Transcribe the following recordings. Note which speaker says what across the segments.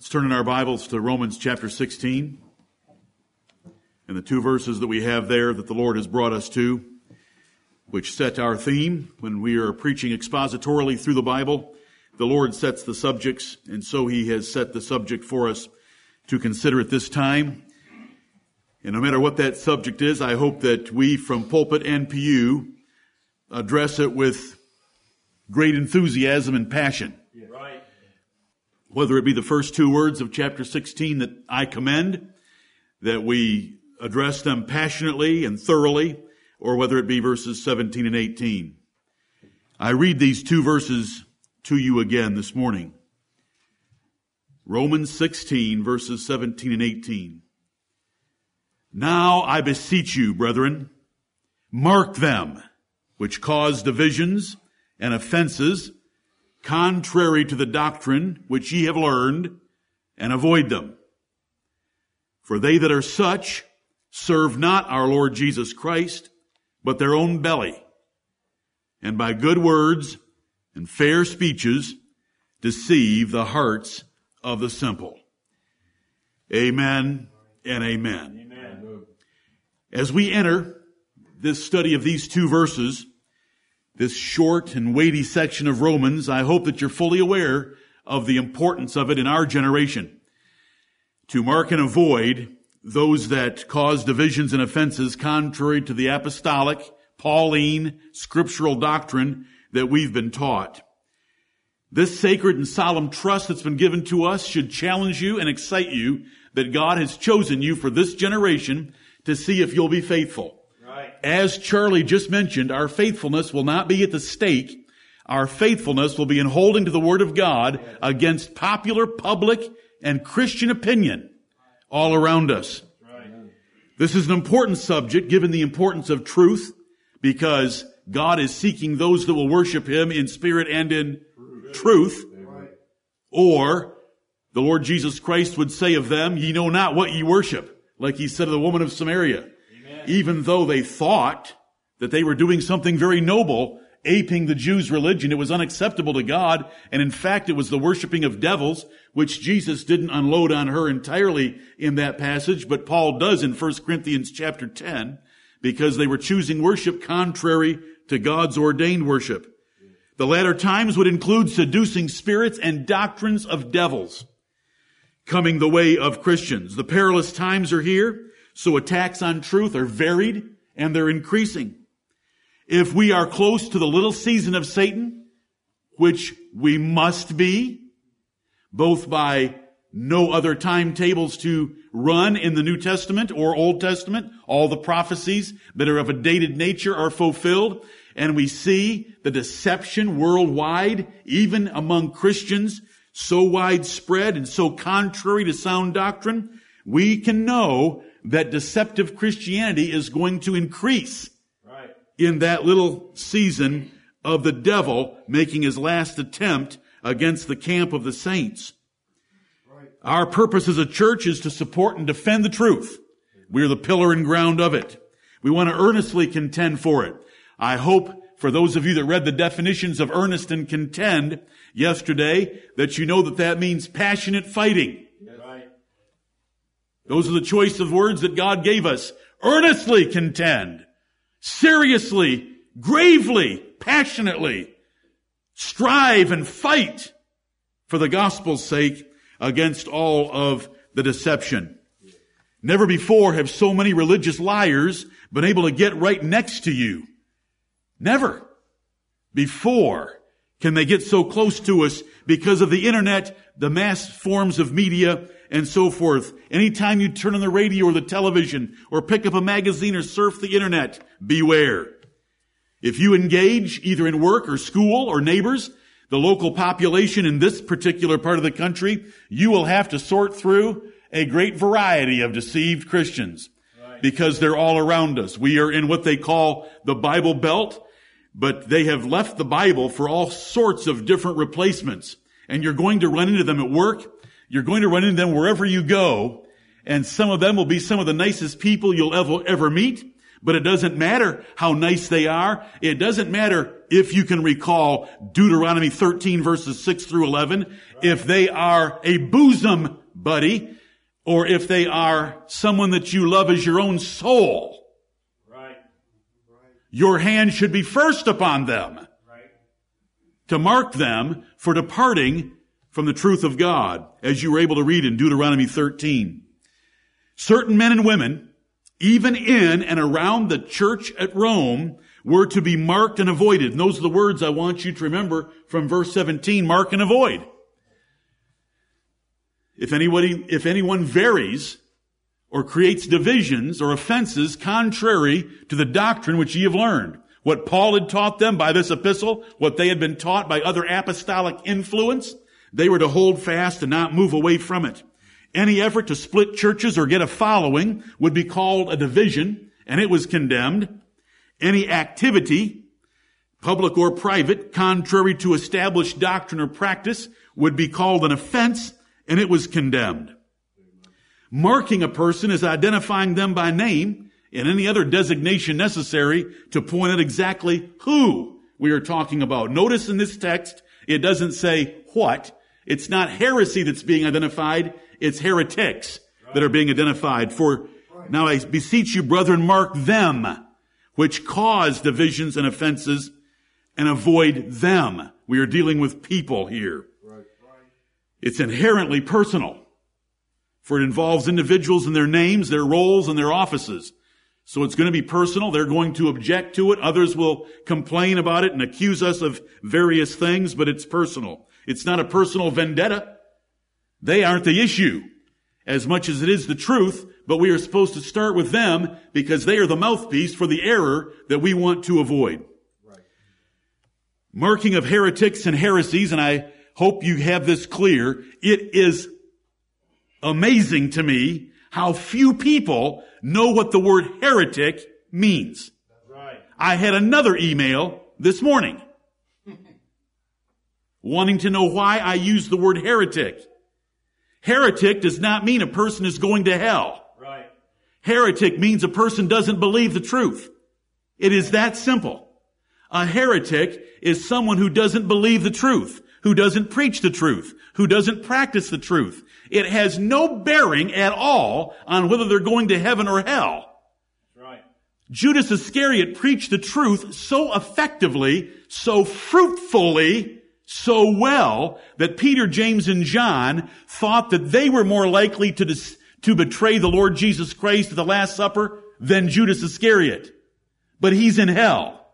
Speaker 1: Let's turn in our Bibles to Romans chapter 16 and the two verses that we have there that the Lord has brought us to, which set our theme when we are preaching expositorily through the Bible. The Lord sets the subjects, and so He has set the subject for us to consider at this time. And no matter what that subject is, I hope that we from pulpit and pew address it with great enthusiasm and passion.
Speaker 2: Right.
Speaker 1: Whether it be the first two words of chapter 16 that I commend, that we address them passionately and thoroughly, or whether it be verses 17 and 18. I read these two verses to you again this morning. Romans 16 verses 17 and 18. Now I beseech you, brethren, mark them which cause divisions and offenses contrary to the doctrine which ye have learned and avoid them. For they that are such serve not our Lord Jesus Christ, but their own belly, and by good words and fair speeches deceive the hearts of the simple. Amen and amen.
Speaker 2: Amen.
Speaker 1: As we enter this study of these two verses, this short and weighty section of Romans, I hope that you're fully aware of the importance of it in our generation. To mark and avoid those that cause divisions and offenses contrary to the apostolic, Pauline, scriptural doctrine that we've been taught. This sacred and solemn trust that's been given to us should challenge you and excite you that God has chosen you for this generation to see if you'll be faithful. As Charlie just mentioned, our faithfulness will not be at the stake. Our faithfulness will be in holding to the Word of God against popular, public, and Christian opinion all around us. This is an important subject given the importance of truth because God is seeking those that will worship Him in spirit and in truth. Or the Lord Jesus Christ would say of them, ye know not what ye worship, like he said of the woman of Samaria. Even though they thought that they were doing something very noble, aping the Jews' religion, it was unacceptable to God, and in fact it was the worshiping of devils, which Jesus didn't unload on her entirely in that passage, but Paul does in 1 Corinthians chapter 10, because they were choosing worship contrary to God's ordained worship. The latter times would include seducing spirits and doctrines of devils coming the way of Christians. The perilous times are here, so attacks on truth are varied and they're increasing. If we are close to the little season of Satan, which we must be, both by no other timetables to run in the New Testament or Old Testament, all the prophecies that are of a dated nature are fulfilled, and we see the deception worldwide, even among Christians, so widespread and so contrary to sound doctrine, we can know that deceptive Christianity is going to increase
Speaker 2: Right.
Speaker 1: in that little season of the devil making his last attempt against the camp of the saints. Our purpose as a church is to support and defend the truth. We are the pillar and ground of it. We want to earnestly contend for it. I hope for those of you that read the definitions of earnest and contend yesterday that you know that that means passionate fighting. Those are the choice of words that God gave us. Earnestly contend. Seriously, gravely, passionately. Strive and fight for the gospel's sake against all of the deception. Never before have so many religious liars been able to get right next to you. Never before can they get so close to us because of the internet, the mass forms of media, and so forth. Anytime you turn on the radio or the television or pick up a magazine or surf the internet, beware. If you engage either in work or school or neighbors, the local population in this particular part of the country, you will have to sort through a great variety of deceived Christians because they're all around us. We are in what they call the Bible Belt, but they have left the Bible for all sorts of different replacements. And you're going to run into them at work. You're going to run into them wherever you go. And some of them will be some of the nicest people you'll ever, ever meet. But it doesn't matter how nice they are. It doesn't matter if you can recall Deuteronomy 13 verses 6 through 11. If they are a bosom buddy or if they are someone that you love as your own soul.
Speaker 2: Right.
Speaker 1: Your hand should be first upon them
Speaker 2: Right.
Speaker 1: to mark them for departing from the truth of God, as you were able to read in Deuteronomy 13. Certain men and women, even in and around the church at Rome, were to be marked and avoided. And those are the words I want you to remember from verse 17, mark and avoid. If anybody, if anyone varies or creates divisions or offenses contrary to the doctrine which ye have learned, what Paul had taught them by this epistle, what they had been taught by other apostolic influence, they were to hold fast and not move away from it. Any effort to split churches or get a following would be called a division, and it was condemned. Any activity, public or private, contrary to established doctrine or practice would be called an offense, and it was condemned. Marking a person is identifying them by name and any other designation necessary to point out exactly who we are talking about. Notice in this text, it doesn't say what. It's not heresy that's being identified. It's heretics that are being identified. For now I beseech you, brethren, mark them which cause divisions and offenses and avoid them. We are dealing with people here. It's inherently personal for it involves individuals and their names, their roles, and their offices. So it's going to be personal. They're going to object to it. Others will complain about it and accuse us of various things, but it's personal. It's not a personal vendetta. They aren't the issue as much as it is the truth, but we are supposed to start with them because they are the mouthpiece for the error that we want to avoid. Marking of heretics and heresies, and I hope you have this clear, it is amazing to me how few people know what the word heretic means.
Speaker 2: Right.
Speaker 1: I had another email this morning wanting to know why I use the word heretic. Heretic does not mean a person is going to hell.
Speaker 2: Right.
Speaker 1: Heretic means a person doesn't believe the truth. It is that simple. A heretic is someone who doesn't believe the truth, who doesn't preach the truth, who doesn't practice the truth. It has no bearing at all on whether they're going to heaven or hell.
Speaker 2: Right.
Speaker 1: Judas Iscariot preached the truth so effectively, so fruitfully, so well that Peter, James, and John thought that they were more likely to, dis- to betray the Lord Jesus Christ at the Last Supper than Judas Iscariot. But he's in hell.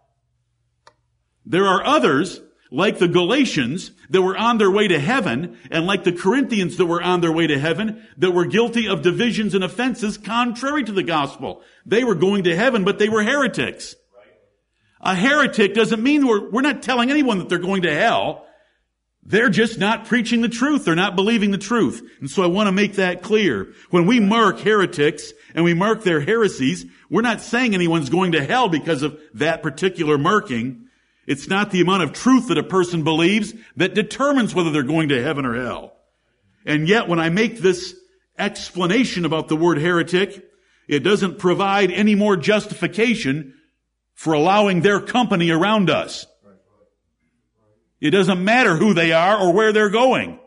Speaker 1: There are others, like the Galatians, that were on their way to heaven, and like the Corinthians that were on their way to heaven, that were guilty of divisions and offenses contrary to the gospel. They were going to heaven, but they were heretics. A heretic doesn't mean we're, we're not telling anyone that they're going to hell. They're just not preaching the truth. They're not believing the truth. And so I want to make that clear. When we mark heretics and we mark their heresies, we're not saying anyone's going to hell because of that particular marking. It's not the amount of truth that a person believes that determines whether they're going to heaven or hell. And yet when I make this explanation about the word heretic, it doesn't provide any more justification for allowing their company around us. It doesn't matter who they are or where they're going.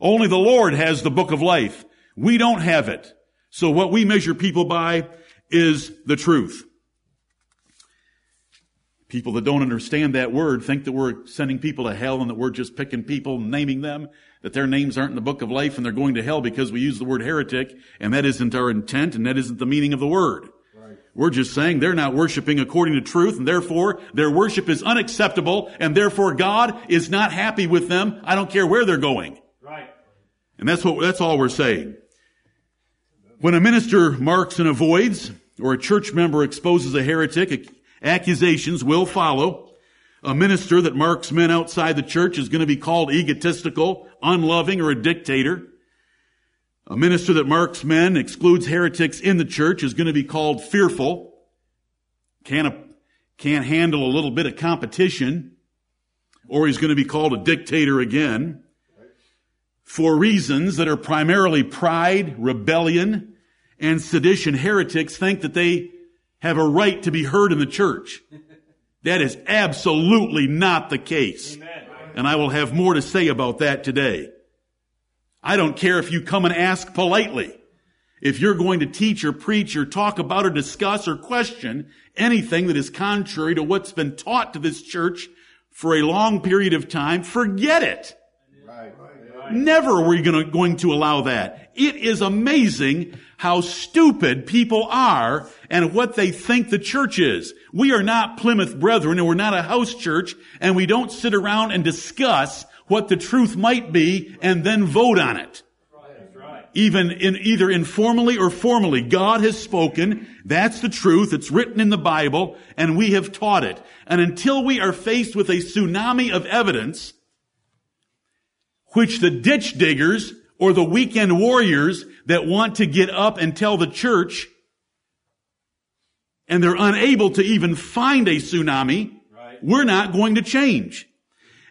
Speaker 1: Only the Lord has the book of life. We don't have it. So what we measure people by is the truth. People that don't understand that word think that we're sending people to hell and that we're just picking people naming them, that their names aren't in the book of life and they're going to hell because we use the word heretic, and that isn't our intent and that isn't the meaning of the word. We're just saying they're not worshiping according to truth and therefore their worship is unacceptable and therefore God is not happy with them. I don't care where they're going.
Speaker 2: Right.
Speaker 1: And that's what, that's all we're saying. When a minister marks and avoids, or a church member exposes a heretic, accusations will follow. A minister that marks men outside the church is going to be called egotistical, unloving, or a dictator. A minister that marks men, excludes heretics in the church is going to be called fearful. Can't, can't handle a little bit of competition. Or he's going to be called a dictator again. For reasons that are primarily pride, rebellion, and sedition, heretics think that they have a right to be heard in the church. That is absolutely not the case.
Speaker 2: Amen.
Speaker 1: And I will have more to say about that today. I don't care if you come and ask politely. If you're going to teach or preach or talk about or discuss or question anything that is contrary to what's been taught to this church for a long period of time, forget it. Never are we gonna, going to allow that. It is amazing how stupid people are and what they think the church is. We are not Plymouth Brethren and we're not a house church and we don't sit around and discuss what the truth might be and then vote on it. Even in either informally or formally, God has spoken. That's the truth. It's written in the Bible and we have taught it. And until we are faced with a tsunami of evidence, which the ditch diggers or the weekend warriors that want to get up and tell the church and they're unable to even find a tsunami,
Speaker 2: Right.
Speaker 1: we're not going to change.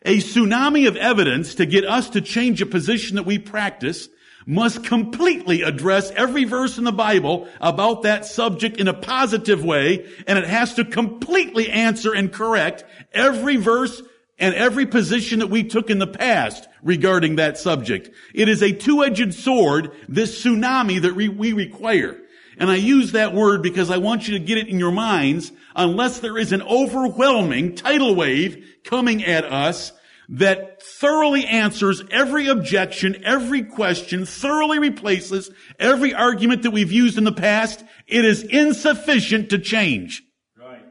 Speaker 1: A tsunami of evidence to get us to change a position that we practice must completely address every verse in the Bible about that subject in a positive way, and it has to completely answer and correct every verse and every position that we took in the past regarding that subject. It is a two-edged sword, this tsunami that we, require. And I use that word because I want you to get it in your minds unless there is an overwhelming tidal wave coming at us that thoroughly answers every objection, every question, thoroughly replaces every argument that we've used in the past. It is insufficient to change
Speaker 2: Right.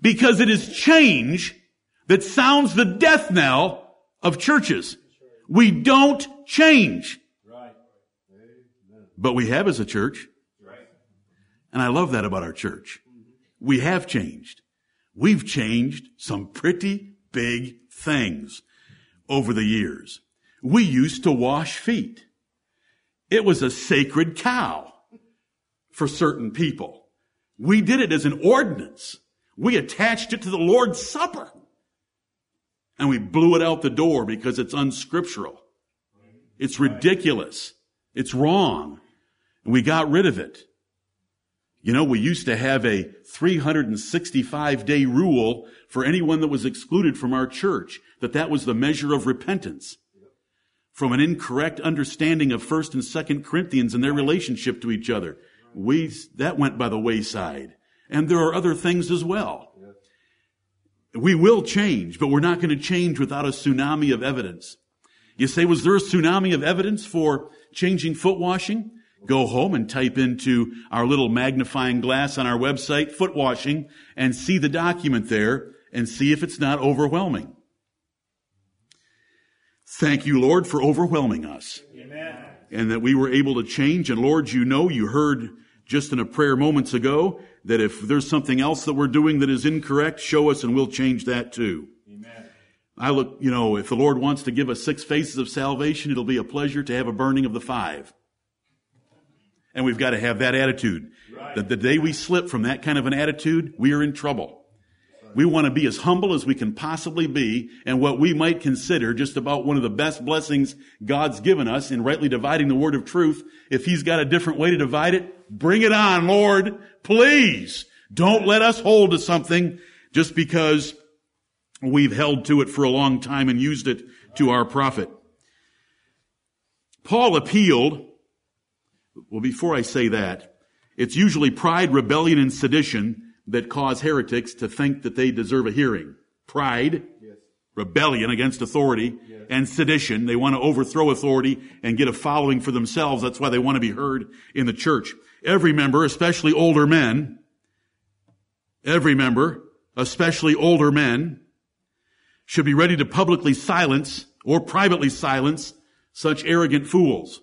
Speaker 1: because it is change that sounds the death knell of churches. We don't change. But we have as a church. And I love that about our church. We have changed. We've changed some pretty big things over the years. We used to wash feet. It was a sacred cow for certain people. We did it as an ordinance. We attached it to the Lord's Supper. And we blew it out the door because it's unscriptural. It's ridiculous. It's wrong. We got rid of it. You know, we used to have a 365 day rule for anyone that was excluded from our church, that that was the measure of repentance from an incorrect understanding of 1st and 2nd Corinthians and their relationship to each other. We, that went by the wayside. And there are other things as well. We will change, but we're not going to change without a tsunami of evidence. You say, was there a tsunami of evidence for changing foot washing? Go home and type into our little magnifying glass on our website, foot washing, and see the document there and see if it's not overwhelming. Thank you, Lord, for overwhelming us
Speaker 2: Amen.
Speaker 1: and that we were able to change. And Lord, you know, you heard just in a prayer moments ago that if there's something else that we're doing that is incorrect, show us and we'll change that too.
Speaker 2: Amen.
Speaker 1: I look, you know, if the Lord wants to give us six faces of salvation, it'll be a pleasure to have a burning of the five. And we've got to have that attitude. That the day we slip from that kind of an attitude, we are in trouble. We want to be as humble as we can possibly be and what we might consider just about one of the best blessings God's given us in rightly dividing the word of truth. If he's got a different way to divide it, bring it on, Lord. Please don't let us hold to something just because we've held to it for a long time and used it to our profit. Paul appealed, well, before I say that, it's usually pride, rebellion, and sedition that cause heretics to think that they deserve a hearing. Pride, rebellion against authority, and sedition. They want to overthrow authority and get a following for themselves. That's why they want to be heard in the church. Every member, especially older men, every member, especially older men, should be ready to publicly silence or privately silence such arrogant fools.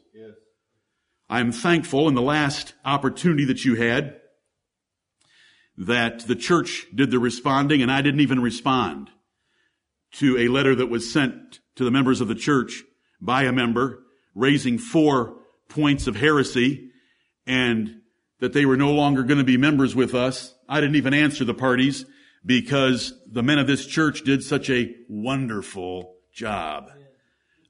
Speaker 1: I'm thankful in the last opportunity that you had that the church did the responding and I didn't even respond to a letter that was sent to the members of the church by a member raising four points of heresy and that they were no longer going to be members with us. I didn't even answer the parties because the men of this church did such a wonderful job.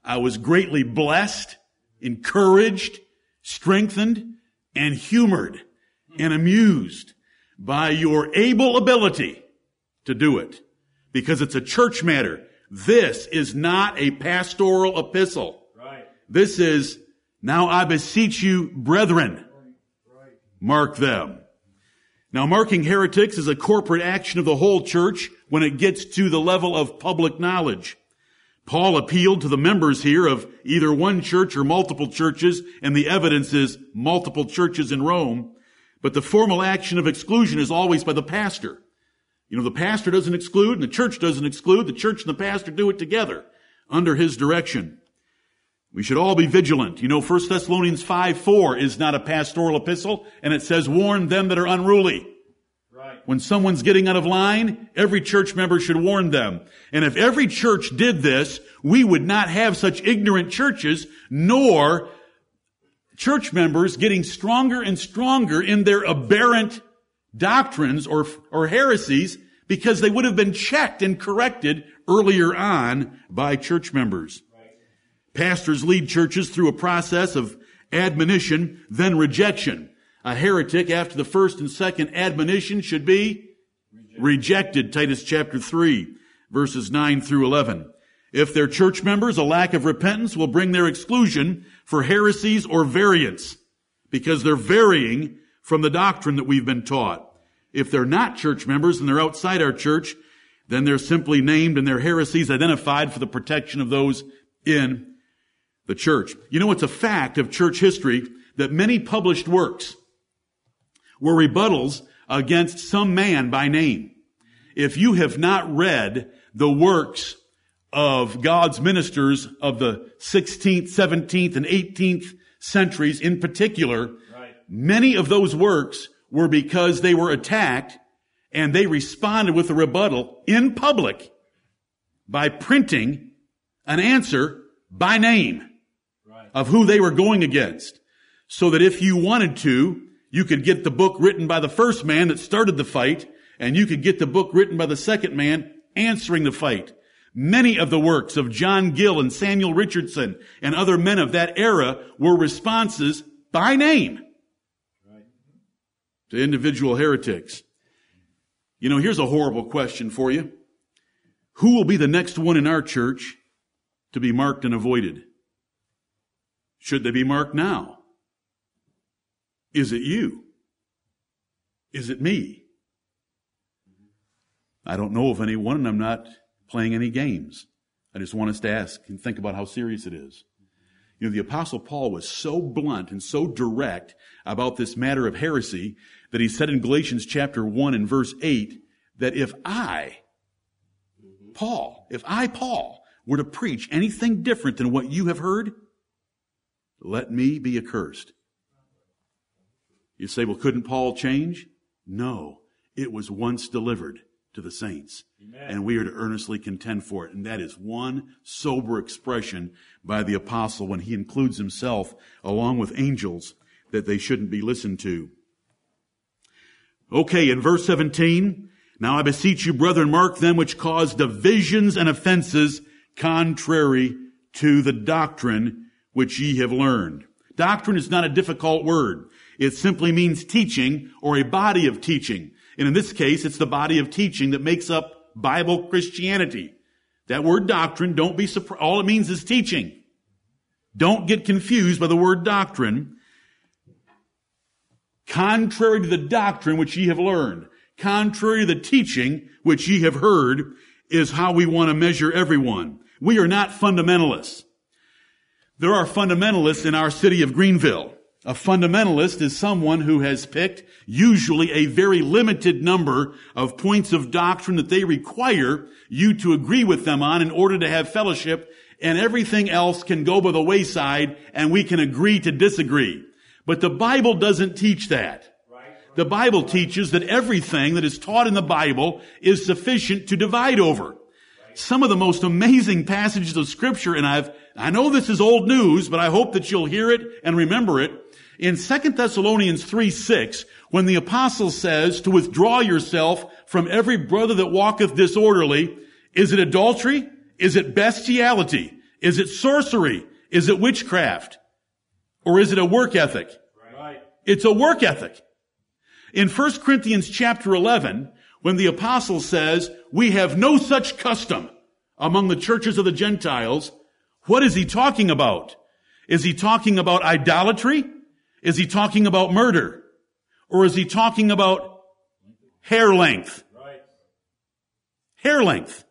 Speaker 1: I was greatly blessed, encouraged, strengthened, and humored and amused by your able ability to do it because it's a church matter. This is not a pastoral epistle.
Speaker 2: Right.
Speaker 1: This is, now I beseech you, brethren, mark them. Now marking heretics is a corporate action of the whole church when it gets to the level of public knowledge. Paul appealed to the members here of either one church or multiple churches, and the evidence is multiple churches in Rome. But the formal action of exclusion is always by the pastor. You know, the pastor doesn't exclude and the church doesn't exclude. The church and the pastor do it together under his direction. We should all be vigilant. You know, 1 Thessalonians 5, 4 is not a pastoral epistle, and it says, warn them that are unruly. When someone's getting out of line, every church member should warn them. And if every church did this, we would not have such ignorant churches, nor church members getting stronger and stronger in their aberrant doctrines or, or heresies because they would have been checked and corrected earlier on by church members. Pastors lead churches through a process of admonition, then rejection. A heretic after the first and second admonition should be rejected. Titus chapter 3 verses 9 through 11. If they're church members, a lack of repentance will bring their exclusion for heresies or variants because they're varying from the doctrine that we've been taught. If they're not church members and they're outside our church, then they're simply named and their heresies identified for the protection of those in the church. You know, it's a fact of church history that many published works were rebuttals against some man by name. If you have not read the works of God's ministers of the 16th, 17th, and 18th centuries in particular,
Speaker 2: Right.
Speaker 1: many of those works were because they were attacked and they responded with a rebuttal in public by printing an answer by name
Speaker 2: Right.
Speaker 1: of who they were going against. So that if you wanted to, you could get the book written by the first man that started the fight, and you could get the book written by the second man answering the fight. Many of the works of John Gill and Samuel Richardson and other men of that era were responses by name to individual heretics. You know, here's a horrible question for you. Who will be the next one in our church to be marked and avoided? Should they be marked now? Is it you? Is it me? I don't know of anyone and I'm not playing any games. I just want us to ask and think about how serious it is. You know, the apostle Paul was so blunt and so direct about this matter of heresy that he said in Galatians chapter 1 and verse 8 that if I, Paul, if I, Paul, were to preach anything different than what you have heard, let me be accursed. You say, well, couldn't Paul change? No. It was once delivered to the saints.
Speaker 2: Amen.
Speaker 1: And we are to earnestly contend for it. And that is one sober expression by the apostle when he includes himself along with angels that they shouldn't be listened to. Okay, in verse 17, now I beseech you, brethren, mark them which cause divisions and offenses contrary to the doctrine which ye have learned. Doctrine is not a difficult word. It simply means teaching or a body of teaching. And in this case, it's the body of teaching that makes up Bible Christianity. That word doctrine, don't be surprised. All it means is teaching. Don't get confused by the word doctrine. Contrary to the doctrine which ye have learned, contrary to the teaching which ye have heard, is how we want to measure everyone. We are not fundamentalists. There are fundamentalists in our city of Greenville. A fundamentalist is someone who has picked usually a very limited number of points of doctrine that they require you to agree with them on in order to have fellowship and everything else can go by the wayside and we can agree to disagree. But the Bible doesn't teach that. The Bible teaches that everything that is taught in the Bible is sufficient to divide over. Some of the most amazing passages of scripture, and I've, I know this is old news, but I hope that you'll hear it and remember it. In 2 Thessalonians 3, 6, when the apostle says to withdraw yourself from every brother that walketh disorderly, is it adultery? Is it bestiality? Is it sorcery? Is it witchcraft? Or is it a work ethic?
Speaker 2: Right.
Speaker 1: It's a work ethic. In 1 Corinthians chapter 11, when the apostle says, we have no such custom among the churches of the Gentiles, what is he talking about? Is he talking about idolatry? Is he talking about murder? Or is he talking about hair length?
Speaker 2: Right.
Speaker 1: Hair length.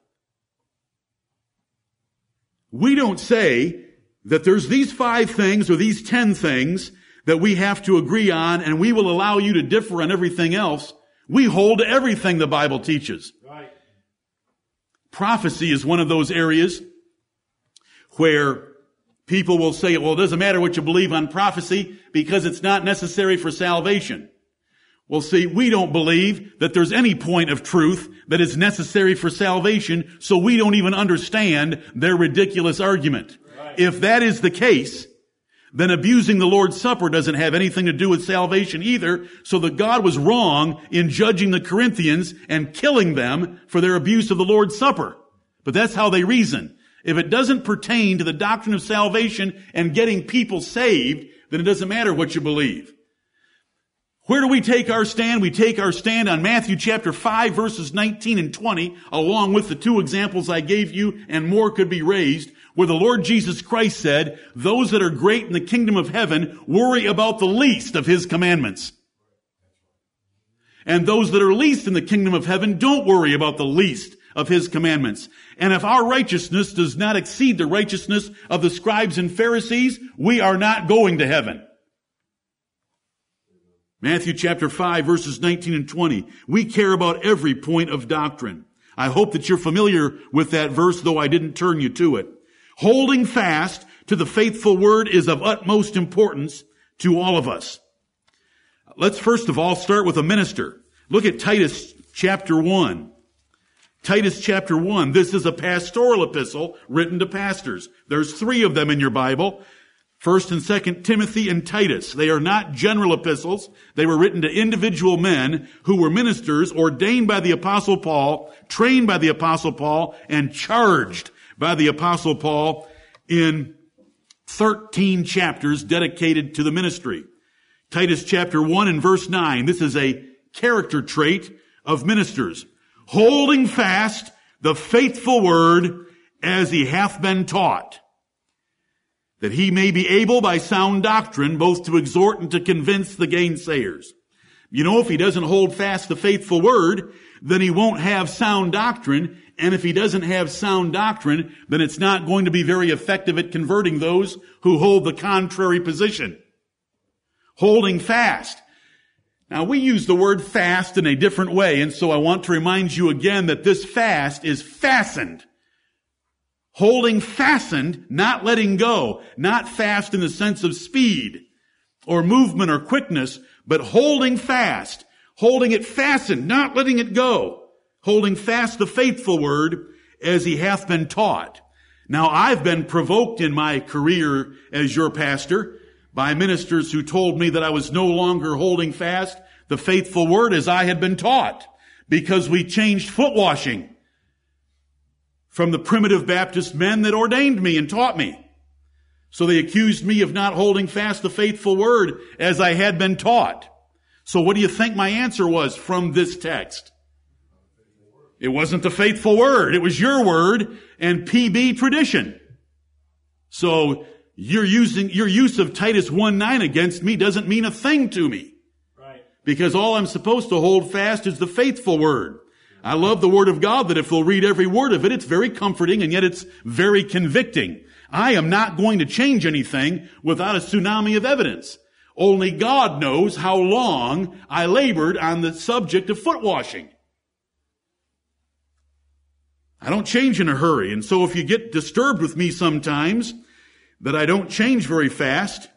Speaker 1: We don't say that there's these five things or these ten things that we have to agree on and we will allow you to differ on everything else. We hold everything the Bible teaches.
Speaker 2: Right.
Speaker 1: Prophecy is one of those areas where people will say, well, it doesn't matter what you believe on prophecy because it's not necessary for salvation. Well, see, we don't believe that there's any point of truth that is necessary for salvation, so we don't even understand their ridiculous argument.
Speaker 2: Right.
Speaker 1: If that is the case, then abusing the Lord's Supper doesn't have anything to do with salvation either, so that God was wrong in judging the Corinthians and killing them for their abuse of the Lord's Supper. But that's how they reason. If it doesn't pertain to the doctrine of salvation and getting people saved, then it doesn't matter what you believe. Where do we take our stand? We take our stand on Matthew chapter 5 verses 19 and 20, along with the two examples I gave you, and more could be raised, where the Lord Jesus Christ said, those that are great in the kingdom of heaven worry about the least of his commandments. And those that are least in the kingdom of heaven don't worry about the least of his commandments. And if our righteousness does not exceed the righteousness of the scribes and Pharisees, we are not going to heaven. Matthew chapter 5 verses 19 and 20. We care about every point of doctrine. I hope that you're familiar with that verse, though I didn't turn you to it. Holding fast to the faithful word is of utmost importance to all of us. Let's first of all start with a minister. Look at Titus chapter 1. Titus chapter 1. This is a pastoral epistle written to pastors. There's three of them in your Bible. First and second Timothy and Titus. They are not general epistles. They were written to individual men who were ministers ordained by the apostle Paul, trained by the apostle Paul, and charged by the apostle Paul in 13 chapters dedicated to the ministry. Titus chapter 1 and verse 9. This is a character trait of ministers holding fast the faithful word as he hath been taught, that he may be able by sound doctrine both to exhort and to convince the gainsayers. You know, if he doesn't hold fast the faithful word, then he won't have sound doctrine. And if he doesn't have sound doctrine, then it's not going to be very effective at converting those who hold the contrary position. Holding fast. Now we use the word fast in a different way, and so I want to remind you again that this fast is fastened. Holding fastened, not letting go, not fast in the sense of speed or movement or quickness, but holding fast, holding it fastened, not letting it go, holding fast the faithful word as he hath been taught. Now I've been provoked in my career as your pastor by ministers who told me that I was no longer holding fast the faithful word as I had been taught because we changed foot washing from the primitive Baptist men that ordained me and taught me. So they accused me of not holding fast the faithful word as I had been taught. So what do you think my answer was from this text? It wasn't the faithful word. It was your word and PB tradition. So you're using, your use of Titus 1-9 against me doesn't mean a thing to me.
Speaker 2: Right.
Speaker 1: Because all I'm supposed to hold fast is the faithful word. I love the word of God that if we'll read every word of it, it's very comforting and yet it's very convicting. I am not going to change anything without a tsunami of evidence. Only God knows how long I labored on the subject of foot washing. I don't change in a hurry. And so if you get disturbed with me sometimes, that I don't change very fast,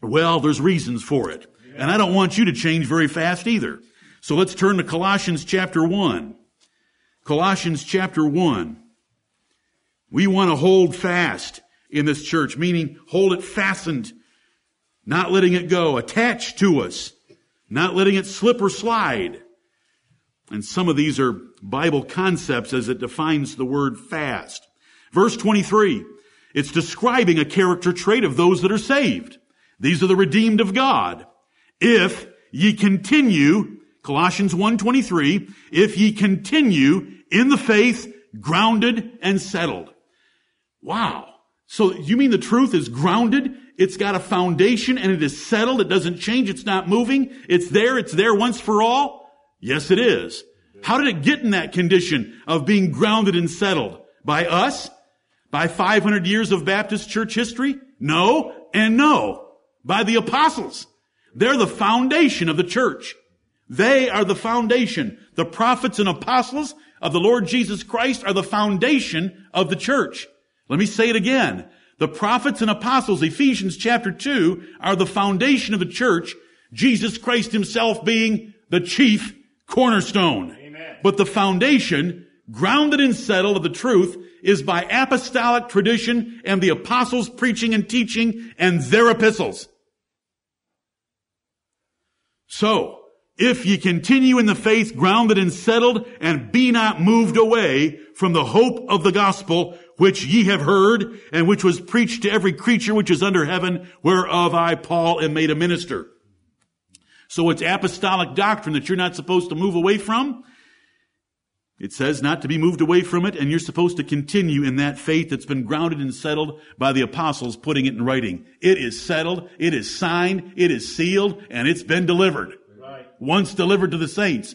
Speaker 1: well, there's reasons for it. And I don't want you to change very fast either. So let's turn to Colossians chapter 1. Colossians chapter 1. We want to hold fast in this church, meaning hold it fastened, not letting it go, attached to us, not letting it slip or slide. And some of these are Bible concepts as it defines the word fast. Verse 23. It's describing a character trait of those that are saved. These are the redeemed of God. If ye continue, Colossians 1.23, if ye continue in the faith, grounded and settled. Wow. So you mean the truth is grounded? It's got a foundation and it is settled. It doesn't change. It's not moving. It's there. It's there once for all. Yes, it is. How did it get in that condition of being grounded and settled? By us? By 500 years of Baptist church history? No and no. By the apostles. They're the foundation of the church. They are the foundation. The prophets and apostles of the Lord Jesus Christ are the foundation of the church. Let me say it again. The prophets and apostles, Ephesians chapter 2, are the foundation of the church, Jesus Christ himself being the chief cornerstone.
Speaker 2: Amen.
Speaker 1: But the foundation, grounded and settled of the truth, is by apostolic tradition and the apostles preaching and teaching and their epistles. So, if ye continue in the faith grounded and settled and be not moved away from the hope of the gospel which ye have heard and which was preached to every creature which is under heaven whereof I Paul am made a minister. So it's apostolic doctrine that you're not supposed to move away from. It says not to be moved away from it and you're supposed to continue in that faith that's been grounded and settled by the apostles putting it in writing. It is settled, it is signed, it is sealed, and it's been delivered
Speaker 2: Right.
Speaker 1: once delivered to the saints.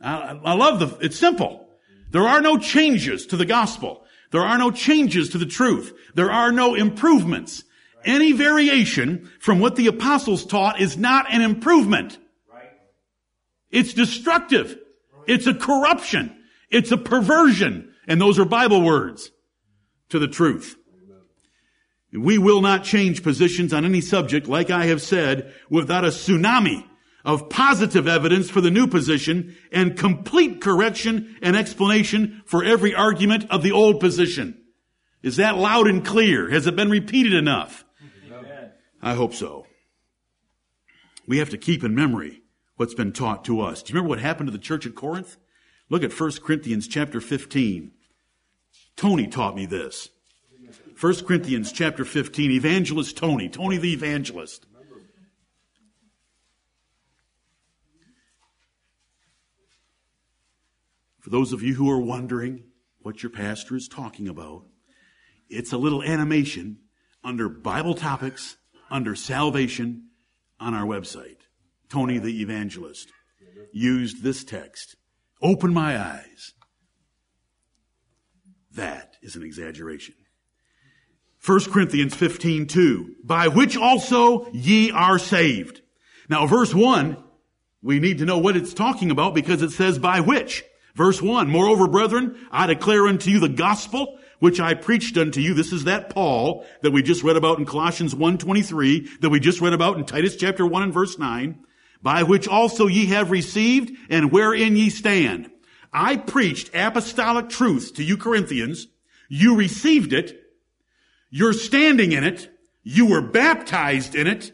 Speaker 1: I, I love the, it's simple. There are no changes to the gospel. There are no changes to the truth. There are no improvements. Any variation from what the apostles taught is not an improvement.
Speaker 2: Right.
Speaker 1: It's destructive. It's a corruption. It's a perversion. And those are Bible words to the truth. We will not change positions on any subject, like I have said, without a tsunami of positive evidence for the new position and complete correction and explanation for every argument of the old position. Is that loud and clear? Has it been repeated enough? I hope so. We have to keep in memory what's been taught to us. Do you remember what happened to the church at Corinth? Look at 1 Corinthians chapter 15. Tony taught me this. 1 Corinthians chapter 15, evangelist Tony, Tony the evangelist. For those of you who are wondering what your pastor is talking about, it's a little animation under Bible topics, under salvation on our website. Tony the evangelist used this text. Open my eyes. That is an exaggeration. 1 Corinthians 15, 2. By which also ye are saved. Now, verse 1, we need to know what it's talking about because it says by which. Verse 1, Moreover, brethren, I declare unto you the gospel which I preached unto you. This is that Paul that we just read about in Colossians 1.23, that we just read about in Titus chapter 1 and verse 9, by which also ye have received and wherein ye stand. I preached apostolic truth to you Corinthians. You received it. You're standing in it. You were baptized in it.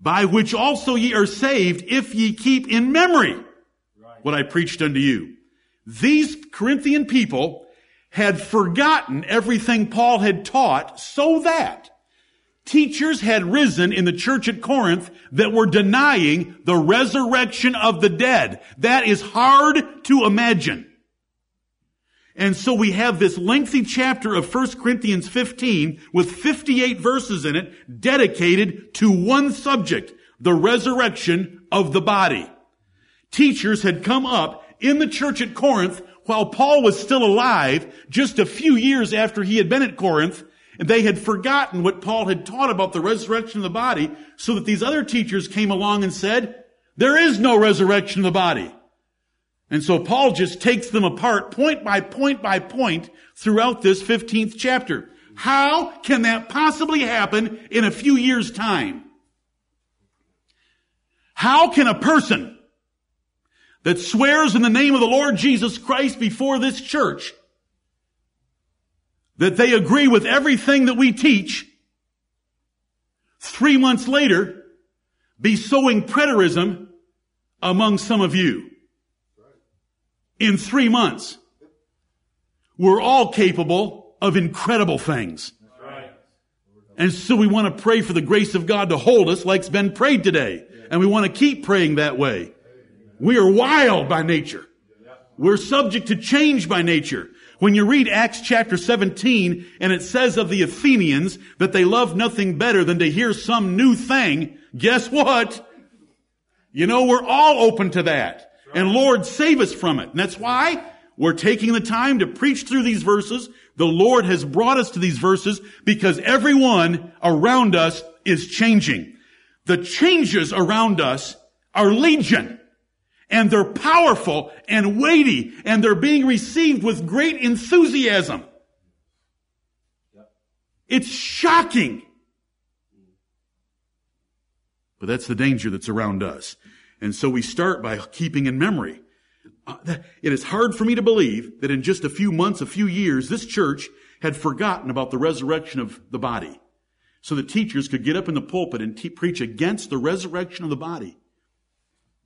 Speaker 1: By which also ye are saved if ye keep in memory what I preached unto you. These Corinthian people had forgotten everything Paul had taught so that teachers had risen in the church at Corinth that were denying the resurrection of the dead. That is hard to imagine. And so we have this lengthy chapter of 1 Corinthians 15 with 58 verses in it dedicated to one subject, the resurrection of the body. Teachers had come up in the church at Corinth while Paul was still alive just a few years after he had been at Corinth and they had forgotten what Paul had taught about the resurrection of the body so that these other teachers came along and said, there is no resurrection of the body. And so Paul just takes them apart point by point by point throughout this 15th chapter. How can that possibly happen in a few years time? How can a person that swears in the name of the Lord Jesus Christ before this church that they agree with everything that we teach, three months later, be sowing preterism among some of you. In three months, we're all capable of incredible things. And so we want to pray for the grace of God to hold us like's been prayed today. And we want to keep praying that way. We are wild by nature. We're subject to change by nature. When you read Acts chapter 17 and it says of the Athenians that they love nothing better than to hear some new thing, guess what? You know, we're all open to that. And Lord, save us from it. And that's why we're taking the time to preach through these verses. The Lord has brought us to these verses because everyone around us is changing. The changes around us are legion. And they're powerful and weighty and they're being received with great enthusiasm. It's shocking. But that's the danger that's around us. And so we start by keeping in memory. Uh, it is hard for me to believe that in just a few months, a few years, this church had forgotten about the resurrection of the body. So the teachers could get up in the pulpit and te- preach against the resurrection of the body.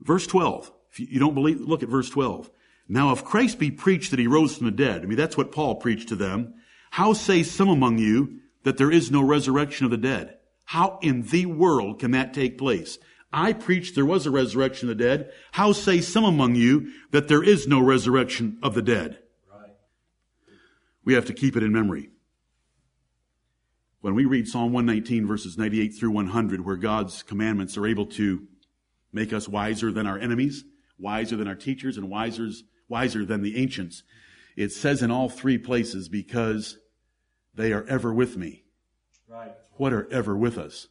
Speaker 1: Verse 12. If you don't believe, look at verse 12. Now if Christ be preached that he rose from the dead, I mean, that's what Paul preached to them. How say some among you that there is no resurrection of the dead? How in the world can that take place? I preached there was a resurrection of the dead. How say some among you that there is no resurrection of the dead? Right. We have to keep it in memory. When we read Psalm 119 verses 98 through 100, where God's commandments are able to make us wiser than our enemies, wiser than our teachers, and wiser, wiser than the ancients, it says in all three places, because they are ever with me. Right. What are ever with us?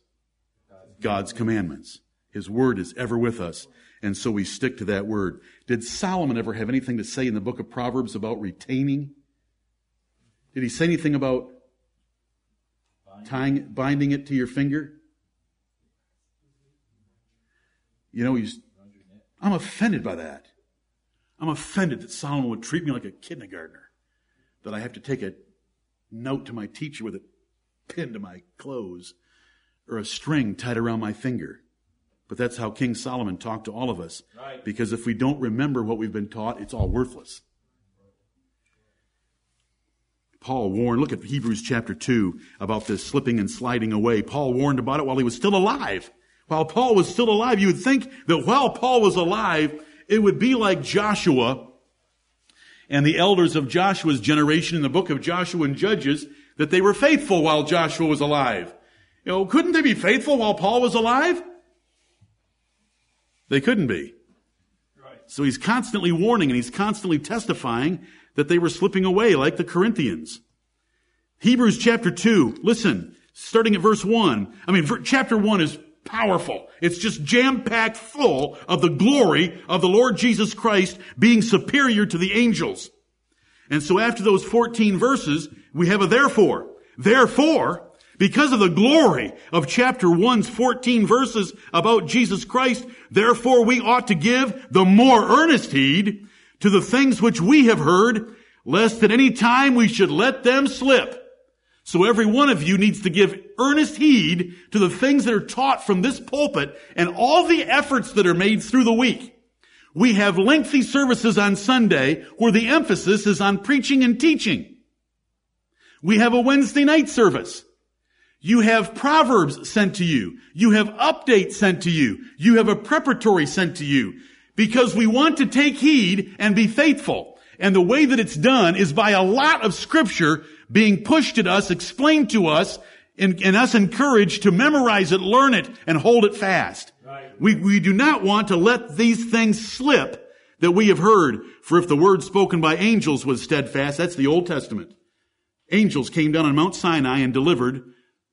Speaker 1: God's commandments. His word is ever with us. And so we stick to that word. Did Solomon ever have anything to say in the book of Proverbs about retaining? Did he say anything about tying, binding it to your finger? You know, he's, I'm offended by that. I'm offended that Solomon would treat me like a kindergartner. That I have to take a note to my teacher with a pin to my clothes or a string tied around my finger. But that's how King Solomon talked to all of us. Right. Because if we don't remember what we've been taught, it's all worthless. Paul warned, look at Hebrews chapter 2 about this slipping and sliding away. Paul warned about it while he was still alive. While Paul was still alive, you would think that while Paul was alive, it would be like Joshua and the elders of Joshua's generation in the book of Joshua and Judges, that they were faithful while Joshua was alive. You know, couldn't they be faithful while Paul was alive? They couldn't be. So he's constantly warning and he's constantly testifying that they were slipping away like the Corinthians. Hebrews chapter 2, listen, starting at verse 1. I mean, chapter 1 is powerful. It's just jam-packed full of the glory of the Lord Jesus Christ being superior to the angels. And so after those 14 verses, we have a therefore. Therefore, because of the glory of chapter 1's 14 verses about Jesus Christ, therefore we ought to give the more earnest heed to the things which we have heard, lest at any time we should let them slip. So every one of you needs to give earnest heed to the things that are taught from this pulpit and all the efforts that are made through the week. We have lengthy services on Sunday where the emphasis is on preaching and teaching. We have a Wednesday night service you have Proverbs sent to you. You have updates sent to you. You have a preparatory sent to you. Because we want to take heed and be faithful. And the way that it's done is by a lot of scripture being pushed at us, explained to us, and, and us encouraged to memorize it, learn it, and hold it fast. Right. We, we do not want to let these things slip that we have heard. For if the word spoken by angels was steadfast, that's the Old Testament. Angels came down on Mount Sinai and delivered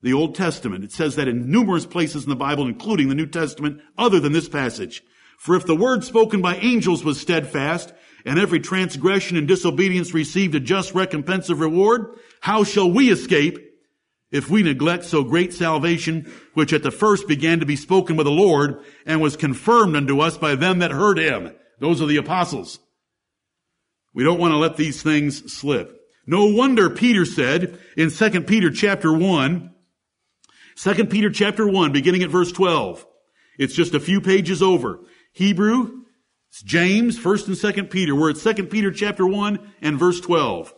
Speaker 1: the Old Testament. It says that in numerous places in the Bible, including the New Testament, other than this passage. For if the word spoken by angels was steadfast, and every transgression and disobedience received a just recompense of reward, how shall we escape if we neglect so great salvation, which at the first began to be spoken by the Lord, and was confirmed unto us by them that heard him? Those are the apostles. We don't want to let these things slip. No wonder Peter said in 2 Peter chapter 1, 2 Peter chapter 1, beginning at verse 12. It's just a few pages over. Hebrew, James, 1st and 2nd Peter. We're at 2nd Peter chapter 1 and verse 12.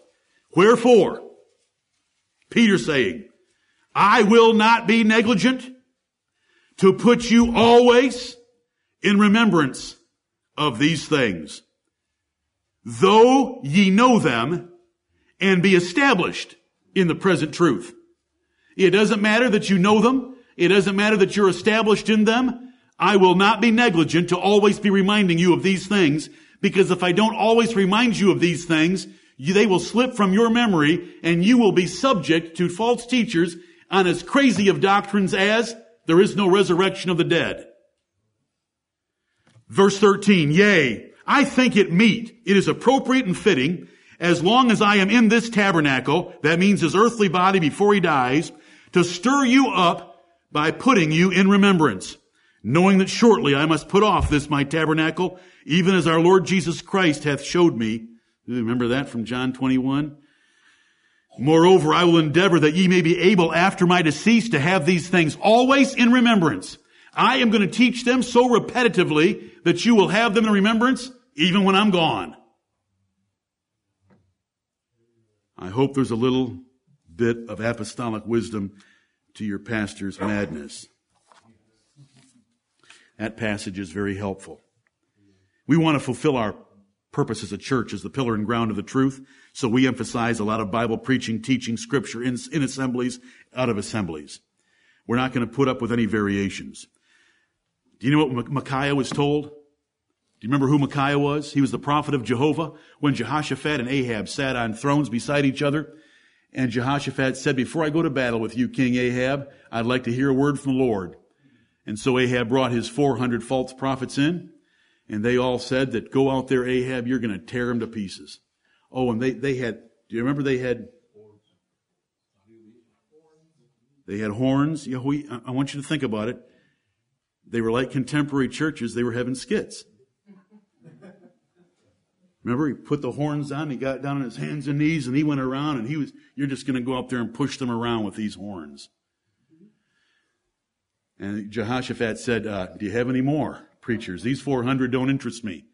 Speaker 1: Wherefore, Peter saying, I will not be negligent to put you always in remembrance of these things. Though ye know them and be established in the present truth. It doesn't matter that you know them. It doesn't matter that you're established in them. I will not be negligent to always be reminding you of these things because if I don't always remind you of these things, they will slip from your memory and you will be subject to false teachers on as crazy of doctrines as there is no resurrection of the dead. Verse 13, yea, I think it meet, it is appropriate and fitting, as long as I am in this tabernacle, that means his earthly body before he dies, to stir you up by putting you in remembrance, knowing that shortly I must put off this my tabernacle, even as our Lord Jesus Christ hath showed me. Remember that from John 21? Moreover, I will endeavor that ye may be able after my decease to have these things always in remembrance. I am going to teach them so repetitively that you will have them in remembrance even when I'm gone. I hope there's a little bit of apostolic wisdom to your pastor's madness. That passage is very helpful. We want to fulfill our purpose as a church is the pillar and ground of the truth. So we emphasize a lot of Bible preaching, teaching, scripture in, in assemblies, out of assemblies. We're not going to put up with any variations. Do you know what Micaiah was told? Do you remember who Micaiah was? He was the prophet of Jehovah when Jehoshaphat and Ahab sat on thrones beside each other. And Jehoshaphat said, before I go to battle with you, King Ahab, I'd like to hear a word from the Lord. And so Ahab brought his 400 false prophets in. And they all said that go out there, Ahab, you're going to tear him to pieces. Oh, and they, they had, do you remember they had, they had horns? You know, we, I want you to think about it. They were like contemporary churches. They were having skits. Remember, he put the horns on, he got down on his hands and knees, and he went around, and he was, you're just going to go up there and push them around with these horns. And Jehoshaphat said, uh, Do you have any more? Preachers. These 400 don't interest me.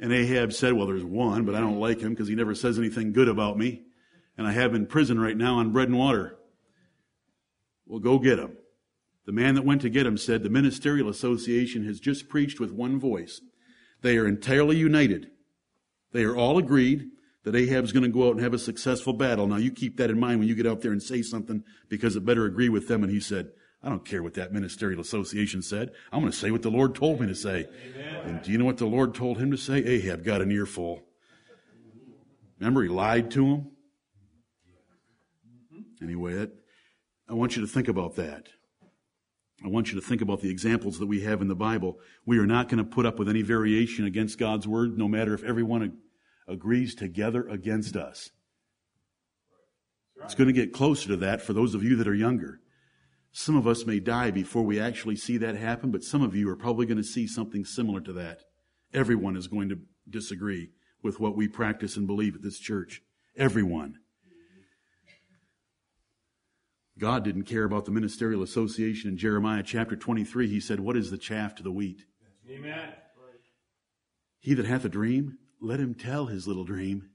Speaker 1: And Ahab said, Well, there's one, but I don't like him because he never says anything good about me. And I have him in prison right now on bread and water. Well, go get him. The man that went to get him said, The Ministerial Association has just preached with one voice. They are entirely united. They are all agreed that Ahab's going to go out and have a successful battle. Now, you keep that in mind when you get out there and say something because it better agree with them. And he said, I don't care what that ministerial association said. I'm going to say what the Lord told me to say. Amen. And do you know what the Lord told him to say? Ahab got an earful. Remember, he lied to him? Mm-hmm. Anyway, I want you to think about that. I want you to think about the examples that we have in the Bible. We are not going to put up with any variation against God's word, no matter if everyone agrees together against us. It's going to get closer to that for those of you that are younger. Some of us may die before we actually see that happen, but some of you are probably going to see something similar to that. Everyone is going to disagree with what we practice and believe at this church. Everyone. God didn't care about the ministerial association in Jeremiah chapter 23. He said, What is the chaff to the wheat? Amen. He that hath a dream, let him tell his little dream.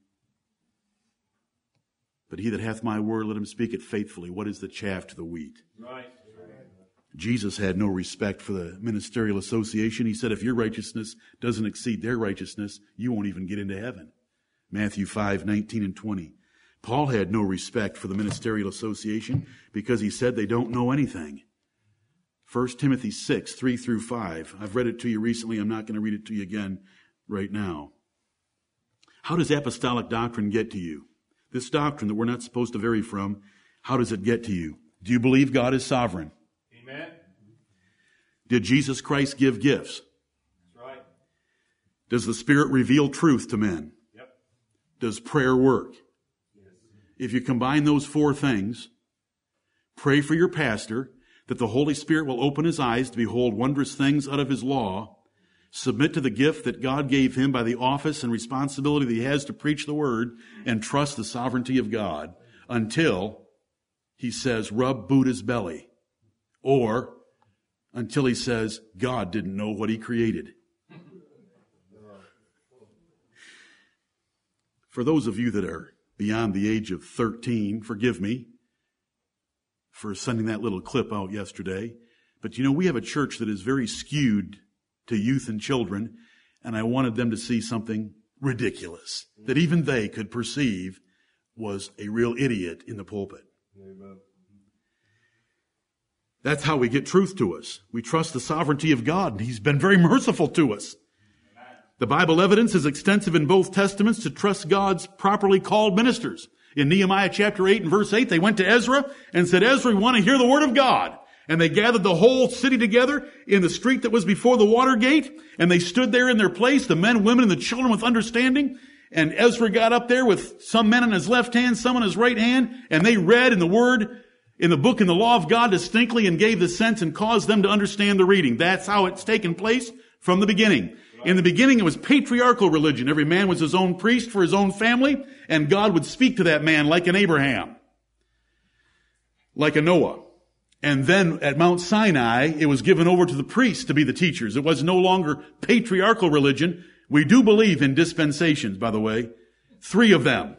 Speaker 1: But he that hath my word, let him speak it faithfully. What is the chaff to the wheat? Right. Jesus had no respect for the ministerial association. He said, if your righteousness doesn't exceed their righteousness, you won't even get into heaven. Matthew 5, 19 and 20. Paul had no respect for the ministerial association because he said they don't know anything. 1 Timothy 6, 3 through 5. I've read it to you recently. I'm not going to read it to you again right now. How does apostolic doctrine get to you? This doctrine that we're not supposed to vary from, how does it get to you? Do you believe God is sovereign? Amen. Did Jesus Christ give gifts? That's right. Does the Spirit reveal truth to men? Yep. Does prayer work? Yes. If you combine those four things, pray for your pastor that the Holy Spirit will open his eyes to behold wondrous things out of his law submit to the gift that God gave him by the office and responsibility that he has to preach the word, and trust the sovereignty of God until he says, rub Buddha's belly. Or until he says, God didn't know what he created. For those of you that are beyond the age of 13, forgive me for sending that little clip out yesterday. But you know, we have a church that is very skewed to youth and children, and I wanted them to see something ridiculous that even they could perceive was a real idiot in the pulpit. Amen. That's how we get truth to us. We trust the sovereignty of God, and He's been very merciful to us. The Bible evidence is extensive in both testaments to trust God's properly called ministers. In Nehemiah chapter 8 and verse 8, they went to Ezra and said, Ezra, we want to hear the word of God. And they gathered the whole city together in the street that was before the water gate, and they stood there in their place, the men, women, and the children with understanding. And Ezra got up there with some men on his left hand, some on his right hand, and they read in the word, in the book, in the law of God distinctly and gave the sense and caused them to understand the reading. That's how it's taken place from the beginning. In the beginning, it was patriarchal religion. Every man was his own priest for his own family, and God would speak to that man like an Abraham, like a Noah. And then at Mount Sinai, it was given over to the priests to be the teachers. It was no longer patriarchal religion. We do believe in dispensations, by the way. Three of them.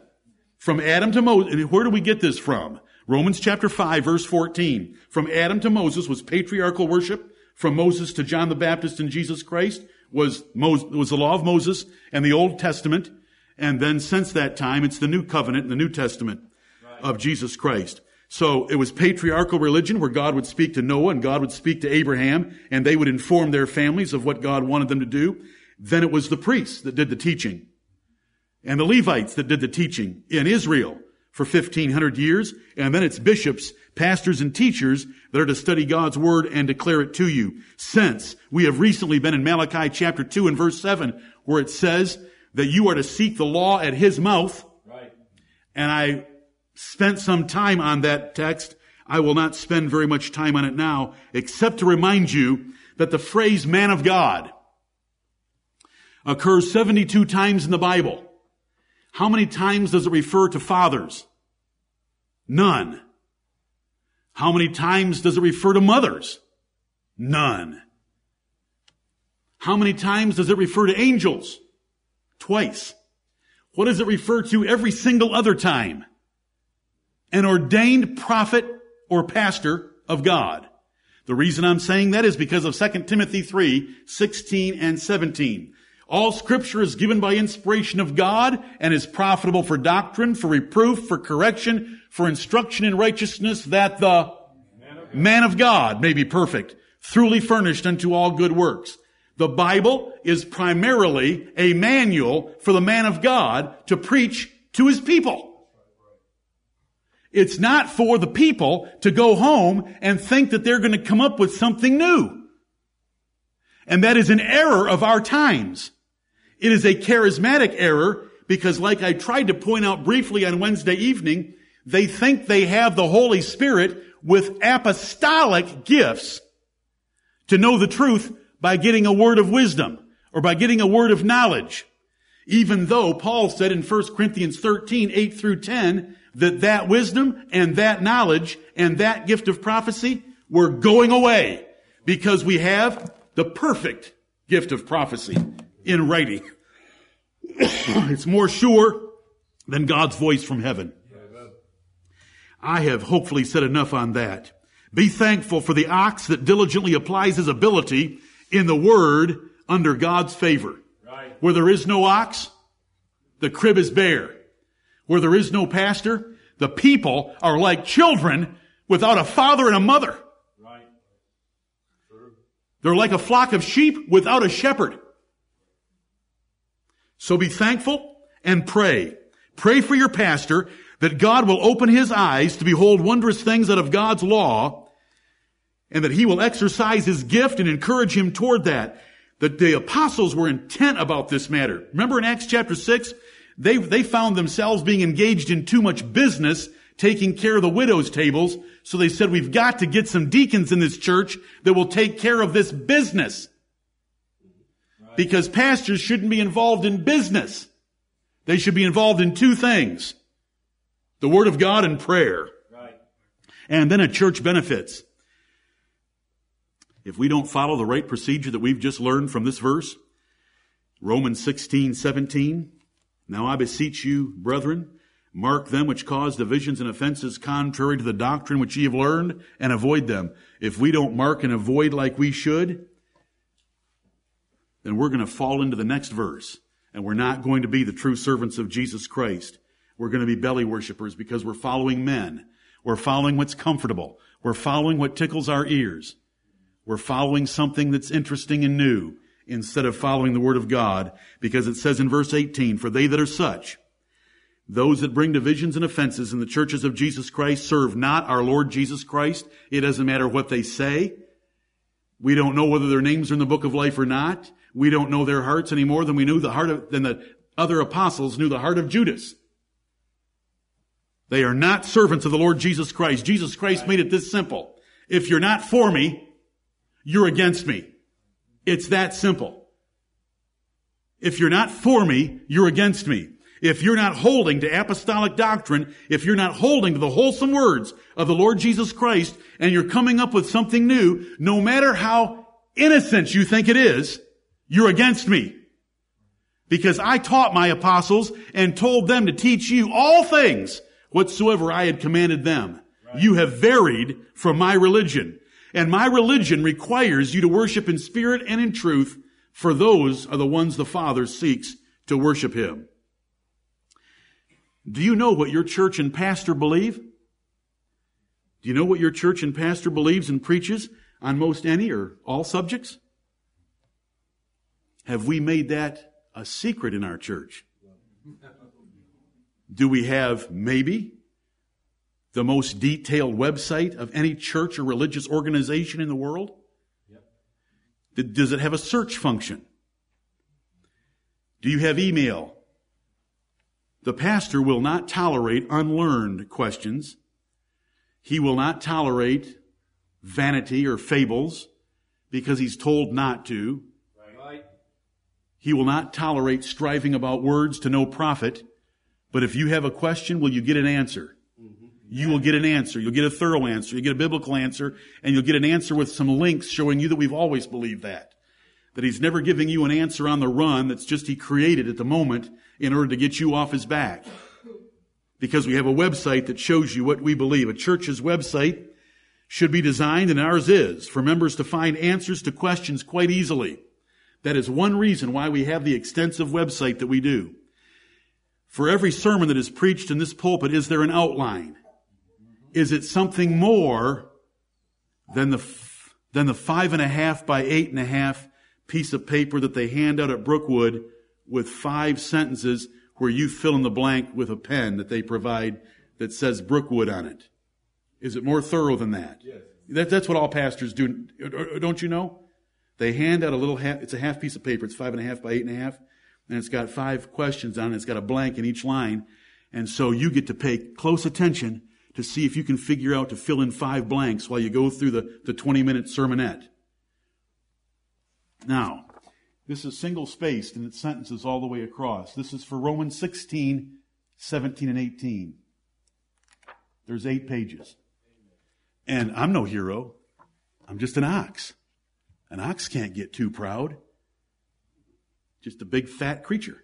Speaker 1: From Adam to Moses. Where do we get this from? Romans chapter 5 verse 14. From Adam to Moses was patriarchal worship. From Moses to John the Baptist and Jesus Christ was, Moses, was the law of Moses and the Old Testament. And then since that time, it's the New Covenant, and the New Testament right. of Jesus Christ. So it was patriarchal religion where God would speak to Noah and God would speak to Abraham and they would inform their families of what God wanted them to do. Then it was the priests that did the teaching and the Levites that did the teaching in Israel for 1500 years. And then it's bishops, pastors, and teachers that are to study God's word and declare it to you. Since we have recently been in Malachi chapter 2 and verse 7 where it says that you are to seek the law at his mouth. Right. And I spent some time on that text. I will not spend very much time on it now, except to remind you that the phrase man of God occurs 72 times in the Bible. How many times does it refer to fathers? None. How many times does it refer to mothers? None. How many times does it refer to angels? Twice. What does it refer to every single other time? An ordained prophet or pastor of God. The reason I'm saying that is because of 2 Timothy 3, 16 and 17. All scripture is given by inspiration of God and is profitable for doctrine, for reproof, for correction, for instruction in righteousness, that the man of God may be perfect, truly furnished unto all good works. The Bible is primarily a manual for the man of God to preach to his people. It's not for the people to go home and think that they're going to come up with something new. And that is an error of our times. It is a charismatic error because like I tried to point out briefly on Wednesday evening, they think they have the Holy Spirit with apostolic gifts to know the truth by getting a word of wisdom or by getting a word of knowledge. Even though Paul said in 1 Corinthians 13, 8 through 10, that that wisdom and that knowledge and that gift of prophecy were going away because we have the perfect gift of prophecy in writing. it's more sure than God's voice from heaven. I have hopefully said enough on that. Be thankful for the ox that diligently applies his ability in the word under God's favor. Right. Where there is no ox, the crib is bare. Where there is no pastor, the people are like children without a father and a mother. Right. They're like a flock of sheep without a shepherd. So be thankful and pray. Pray for your pastor that God will open his eyes to behold wondrous things out of God's law and that he will exercise his gift and encourage him toward that. That the apostles were intent about this matter. Remember in Acts chapter 6, they, they found themselves being engaged in too much business, taking care of the widows' tables. So they said, we've got to get some deacons in this church that will take care of this business because pastors shouldn't be involved in business. They should be involved in two things. The Word of God and prayer. Right. And then a church benefits. If we don't follow the right procedure that we've just learned from this verse, Romans 16, 17, now I beseech you, brethren, Mark them which cause divisions and offenses contrary to the doctrine which ye have learned, and avoid them. If we don't mark and avoid like we should, then we're going to fall into the next verse, and we're not going to be the true servants of Jesus Christ. We're going to be belly worshippers because we're following men. We're following what's comfortable. We're following what tickles our ears. We're following something that's interesting and new instead of following the Word of God because it says in verse 18, For they that are such, those that bring divisions and offenses in the churches of Jesus Christ serve not our Lord Jesus Christ. It doesn't matter what they say. We don't know whether their names are in the book of life or not. We don't know their hearts any more than we knew the heart of, than the other apostles knew the heart of Judas. They are not servants of the Lord Jesus Christ. Jesus Christ made it this simple. If you're not for me, you're against me. It's that simple. If you're not for me, you're against me. If you're not holding to apostolic doctrine, if you're not holding to the wholesome words of the Lord Jesus Christ, and you're coming up with something new, no matter how innocent you think it is, you're against me. Because I taught my apostles and told them to teach you all things whatsoever I had commanded them. Right. You have varied from my religion. And my religion requires you to worship in spirit and in truth, for those are the ones the Father seeks to worship Him. Do you know what your church and pastor believe? Do you know what your church and pastor believes and preaches on most any or all subjects? Have we made that a secret in our church? Do we have maybe the most detailed website of any church or religious organization in the world? Yep. Does it have a search function? Do you have email? The pastor will not tolerate unlearned questions. He will not tolerate vanity or fables because he's told not to. Right. He will not tolerate striving about words to no profit. But if you have a question, will you get an answer? You will get an answer. You'll get a thorough answer. You'll get a biblical answer, and you'll get an answer with some links showing you that we've always believed that. That he's never giving you an answer on the run that's just he created at the moment in order to get you off his back. Because we have a website that shows you what we believe. A church's website should be designed, and ours is, for members to find answers to questions quite easily. That is one reason why we have the extensive website that we do. For every sermon that is preached in this pulpit, is there an outline? Is it something more than the, than the five and a half by eight and a half piece of paper that they hand out at Brookwood with five sentences where you fill in the blank with a pen that they provide that says Brookwood on it? Is it more thorough than that? Yes. That, that's what all pastors do. Don't you know? They hand out a little half, it's a half piece of paper. It's five and a half by eight and a half and it's got five questions on it. It's got a blank in each line. And so you get to pay close attention to see if you can figure out to fill in five blanks while you go through the, the 20 minute sermonette. Now, this is single spaced and its sentences all the way across. This is for Romans 16, 17, and 18. There's eight pages. And I'm no hero. I'm just an ox. An ox can't get too proud. Just a big fat creature.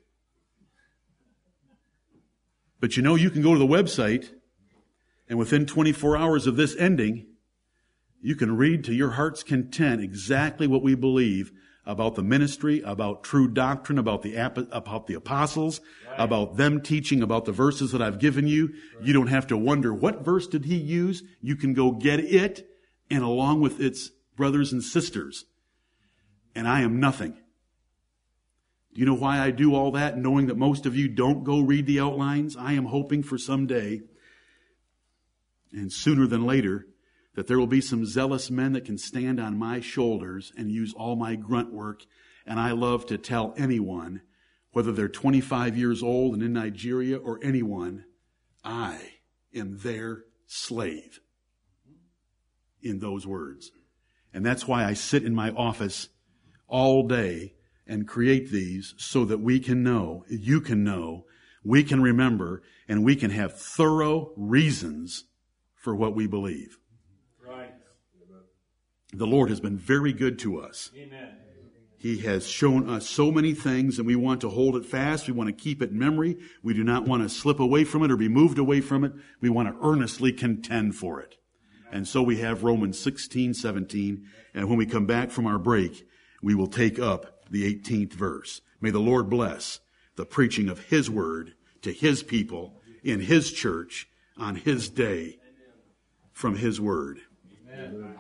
Speaker 1: But you know, you can go to the website, and within 24 hours of this ending, you can read to your heart's content exactly what we believe about the ministry, about true doctrine, about the, about the apostles, right. about them teaching about the verses that I've given you. Right. You don't have to wonder what verse did he use. You can go get it and along with its brothers and sisters. And I am nothing. Do you know why I do all that, knowing that most of you don't go read the outlines? I am hoping for someday, and sooner than later, that there will be some zealous men that can stand on my shoulders and use all my grunt work. And I love to tell anyone, whether they're 25 years old and in Nigeria or anyone, I am their slave in those words. And that's why I sit in my office all day and create these so that we can know, you can know, we can remember, and we can have thorough reasons for what we believe. Right. The Lord has been very good to us. Amen. He has shown us so many things and we want to hold it fast. We want to keep it in memory. We do not want to slip away from it or be moved away from it. We want to earnestly contend for it. And so we have Romans 16, 17. And when we come back from our break, we will take up the 18th verse. May the Lord bless the preaching of His word to His people in His church on His day from His word.
Speaker 2: Amen.